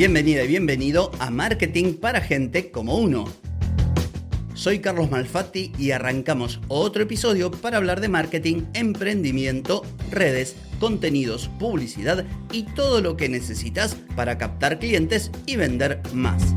Bienvenida y bienvenido a Marketing para Gente como Uno. Soy Carlos Malfatti y arrancamos otro episodio para hablar de marketing, emprendimiento, redes, contenidos, publicidad y todo lo que necesitas para captar clientes y vender más.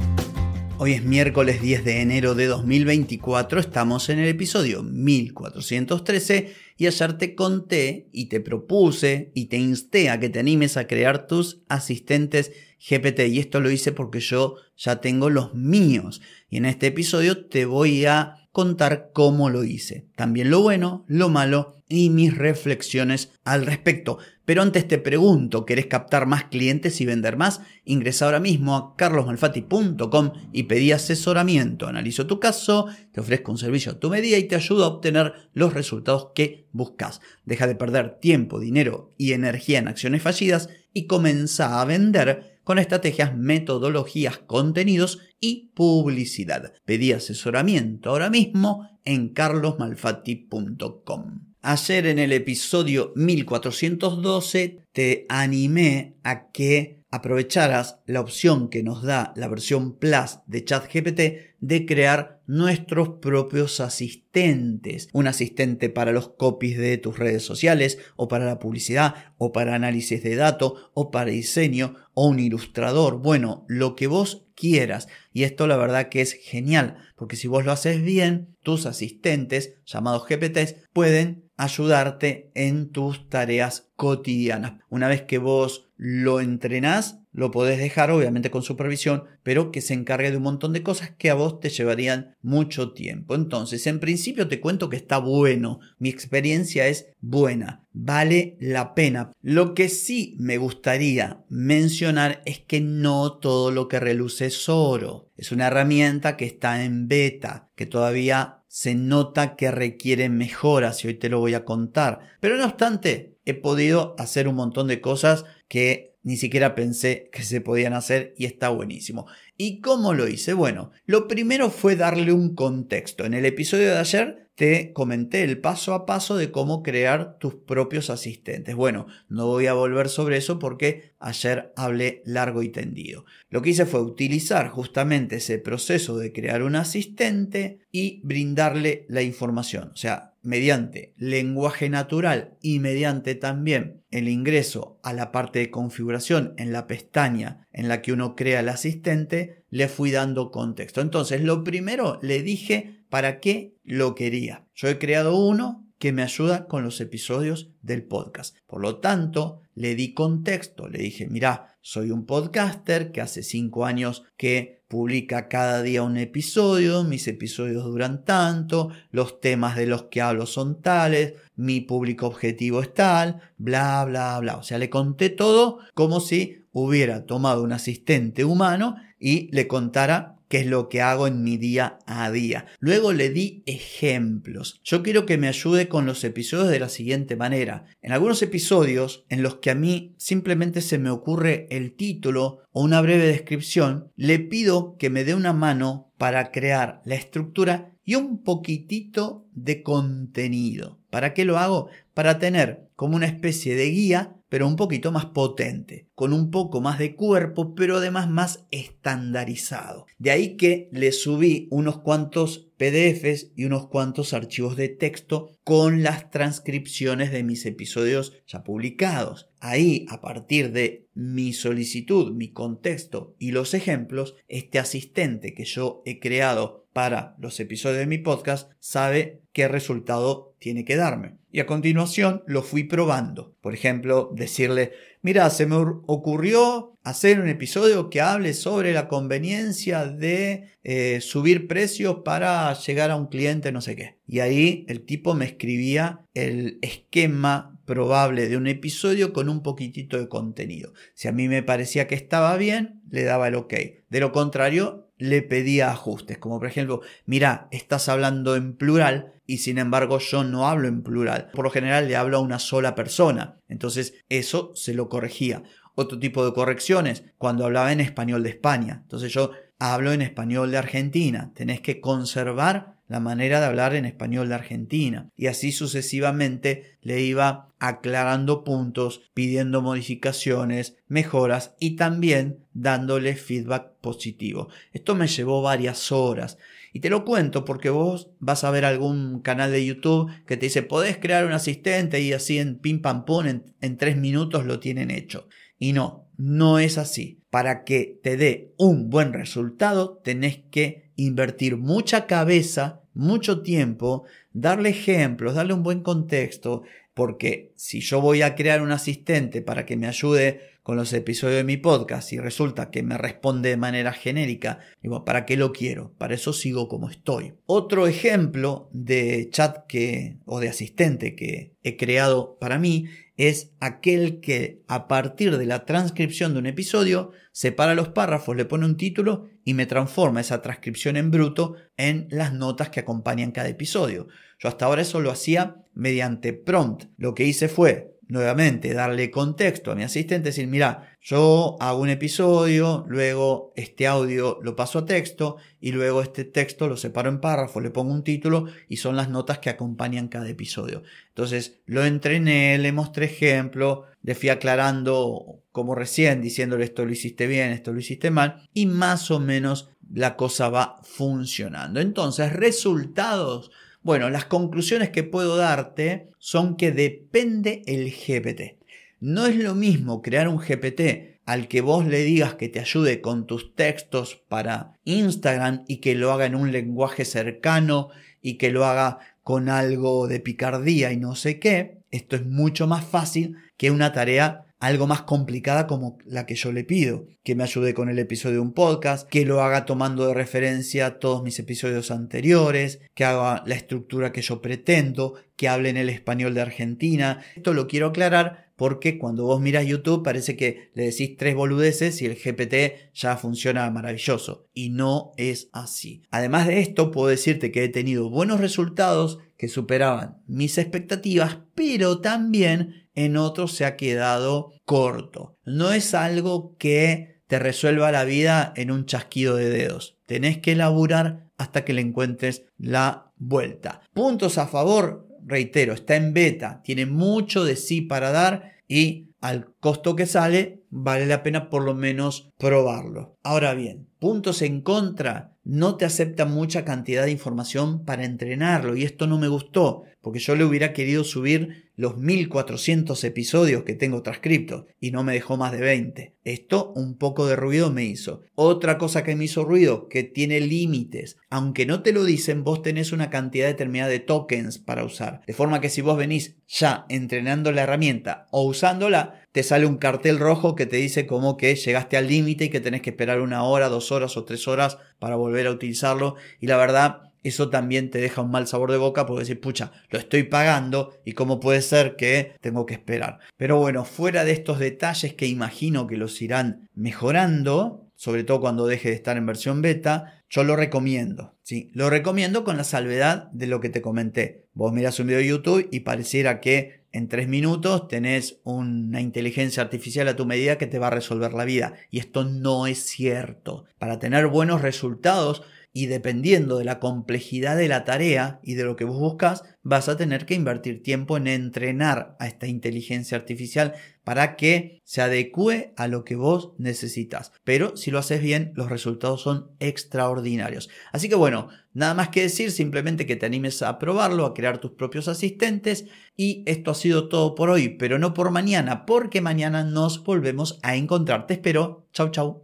Hoy es miércoles 10 de enero de 2024, estamos en el episodio 1413 y ayer te conté y te propuse y te insté a que te animes a crear tus asistentes GPT y esto lo hice porque yo ya tengo los míos y en este episodio te voy a contar cómo lo hice, también lo bueno, lo malo y mis reflexiones al respecto. Pero antes te pregunto, ¿querés captar más clientes y vender más? Ingresa ahora mismo a carlosmalfati.com y pedí asesoramiento. Analizo tu caso, te ofrezco un servicio a tu medida y te ayudo a obtener los resultados que buscas. Deja de perder tiempo, dinero y energía en acciones fallidas y comienza a vender con estrategias, metodologías, contenidos y publicidad. Pedí asesoramiento ahora mismo en carlosmalfatti.com. Ayer en el episodio 1412 te animé a que aprovecharas la opción que nos da la versión Plus de ChatGPT de crear nuestros propios asistentes. Un asistente para los copies de tus redes sociales o para la publicidad o para análisis de datos o para diseño o un ilustrador. Bueno, lo que vos quieras. Y esto la verdad que es genial porque si vos lo haces bien, tus asistentes llamados GPTs pueden ayudarte en tus tareas cotidianas. Una vez que vos lo entrenás, lo podés dejar obviamente con supervisión, pero que se encargue de un montón de cosas que a vos te llevarían mucho tiempo. Entonces, en principio te cuento que está bueno, mi experiencia es buena, vale la pena. Lo que sí me gustaría mencionar es que no todo lo que reluce es oro. Es una herramienta que está en beta, que todavía se nota que requiere mejoras y hoy te lo voy a contar. Pero no obstante, he podido hacer un montón de cosas que ni siquiera pensé que se podían hacer y está buenísimo. ¿Y cómo lo hice? Bueno, lo primero fue darle un contexto. En el episodio de ayer te comenté el paso a paso de cómo crear tus propios asistentes. Bueno, no voy a volver sobre eso porque ayer hablé largo y tendido. Lo que hice fue utilizar justamente ese proceso de crear un asistente y brindarle la información. O sea, mediante lenguaje natural y mediante también el ingreso a la parte de configuración en la pestaña en la que uno crea el asistente, le fui dando contexto. Entonces, lo primero le dije para qué lo quería. Yo he creado uno que me ayuda con los episodios del podcast. Por lo tanto, le di contexto, le dije, mira, soy un podcaster que hace cinco años que publica cada día un episodio, mis episodios duran tanto, los temas de los que hablo son tales, mi público objetivo es tal, bla, bla, bla. O sea, le conté todo como si hubiera tomado un asistente humano y le contara qué es lo que hago en mi día a día. Luego le di ejemplos. Yo quiero que me ayude con los episodios de la siguiente manera. En algunos episodios en los que a mí simplemente se me ocurre el título o una breve descripción, le pido que me dé una mano para crear la estructura y un poquitito de contenido. ¿Para qué lo hago? Para tener como una especie de guía pero un poquito más potente, con un poco más de cuerpo, pero además más estandarizado. De ahí que le subí unos cuantos PDFs y unos cuantos archivos de texto con las transcripciones de mis episodios ya publicados. Ahí, a partir de mi solicitud, mi contexto y los ejemplos, este asistente que yo he creado para los episodios de mi podcast sabe qué resultado tiene que darme. Y a continuación lo fui probando. Por ejemplo, decirle, mira, se me ocurrió hacer un episodio que hable sobre la conveniencia de eh, subir precios para llegar a un cliente no sé qué. Y ahí el tipo me escribía el esquema probable de un episodio con un poquitito de contenido. Si a mí me parecía que estaba bien, le daba el ok. De lo contrario, le pedía ajustes, como por ejemplo, mira, estás hablando en plural y sin embargo yo no hablo en plural. Por lo general le hablo a una sola persona. Entonces eso se lo corregía. Otro tipo de correcciones, cuando hablaba en español de España. Entonces yo hablo en español de Argentina. Tenés que conservar la manera de hablar en español de Argentina. Y así sucesivamente le iba aclarando puntos, pidiendo modificaciones, mejoras y también dándole feedback positivo. Esto me llevó varias horas. Y te lo cuento porque vos vas a ver algún canal de YouTube que te dice, podés crear un asistente y así en pim pam pum, en, en tres minutos lo tienen hecho. Y no, no es así. Para que te dé un buen resultado, tenés que invertir mucha cabeza, mucho tiempo, darle ejemplos, darle un buen contexto, porque si yo voy a crear un asistente para que me ayude con los episodios de mi podcast y resulta que me responde de manera genérica, digo, ¿para qué lo quiero? Para eso sigo como estoy. Otro ejemplo de chat que o de asistente que he creado para mí es aquel que a partir de la transcripción de un episodio separa los párrafos, le pone un título y me transforma esa transcripción en bruto en las notas que acompañan cada episodio. Yo hasta ahora eso lo hacía mediante prompt. Lo que hice fue nuevamente darle contexto a mi asistente, decir, mira, yo hago un episodio, luego este audio lo paso a texto y luego este texto lo separo en párrafos, le pongo un título y son las notas que acompañan cada episodio. Entonces lo entrené, le mostré ejemplo, le fui aclarando como recién, diciéndole esto lo hiciste bien, esto lo hiciste mal y más o menos la cosa va funcionando. Entonces, resultados bueno, las conclusiones que puedo darte son que depende el GPT. No es lo mismo crear un GPT al que vos le digas que te ayude con tus textos para Instagram y que lo haga en un lenguaje cercano y que lo haga con algo de picardía y no sé qué. Esto es mucho más fácil que una tarea algo más complicada como la que yo le pido, que me ayude con el episodio de un podcast, que lo haga tomando de referencia todos mis episodios anteriores, que haga la estructura que yo pretendo, que hable en el español de Argentina. Esto lo quiero aclarar porque cuando vos miras YouTube parece que le decís tres boludeces y el GPT ya funciona maravilloso. Y no es así. Además de esto, puedo decirte que he tenido buenos resultados que superaban mis expectativas, pero también en otros se ha quedado corto. No es algo que te resuelva la vida en un chasquido de dedos. Tenés que laburar hasta que le encuentres la vuelta. Puntos a favor, reitero, está en beta, tiene mucho de sí para dar y al costo que sale vale la pena por lo menos probarlo. Ahora bien, puntos en contra, no te acepta mucha cantidad de información para entrenarlo y esto no me gustó porque yo le hubiera querido subir los 1400 episodios que tengo transcriptos y no me dejó más de 20. Esto un poco de ruido me hizo. Otra cosa que me hizo ruido, que tiene límites. Aunque no te lo dicen, vos tenés una cantidad determinada de tokens para usar. De forma que si vos venís ya entrenando la herramienta o usándola, te sale un cartel rojo que te dice como que llegaste al límite y que tenés que esperar una hora, dos horas o tres horas para volver a utilizarlo. Y la verdad, eso también te deja un mal sabor de boca porque decir, pucha, lo estoy pagando y cómo puede ser que tengo que esperar. Pero bueno, fuera de estos detalles que imagino que los irán mejorando, sobre todo cuando deje de estar en versión beta, yo lo recomiendo. Sí, lo recomiendo con la salvedad de lo que te comenté. Vos miras un video de YouTube y pareciera que en tres minutos tenés una inteligencia artificial a tu medida que te va a resolver la vida. Y esto no es cierto. Para tener buenos resultados, y dependiendo de la complejidad de la tarea y de lo que vos buscas, vas a tener que invertir tiempo en entrenar a esta inteligencia artificial para que se adecue a lo que vos necesitas. Pero si lo haces bien, los resultados son extraordinarios. Así que bueno, nada más que decir, simplemente que te animes a probarlo, a crear tus propios asistentes. Y esto ha sido todo por hoy, pero no por mañana, porque mañana nos volvemos a encontrar. Te espero. Chau, chau.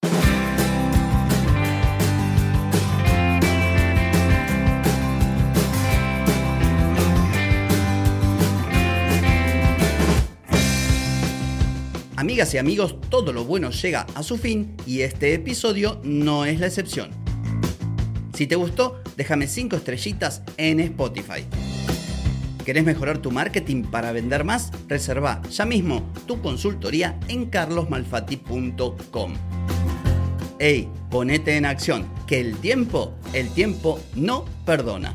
Amigas y amigos, todo lo bueno llega a su fin y este episodio no es la excepción. Si te gustó, déjame 5 estrellitas en Spotify. ¿Querés mejorar tu marketing para vender más? Reserva ya mismo tu consultoría en carlosmalfati.com. Ey, ponete en acción, que el tiempo, el tiempo no perdona.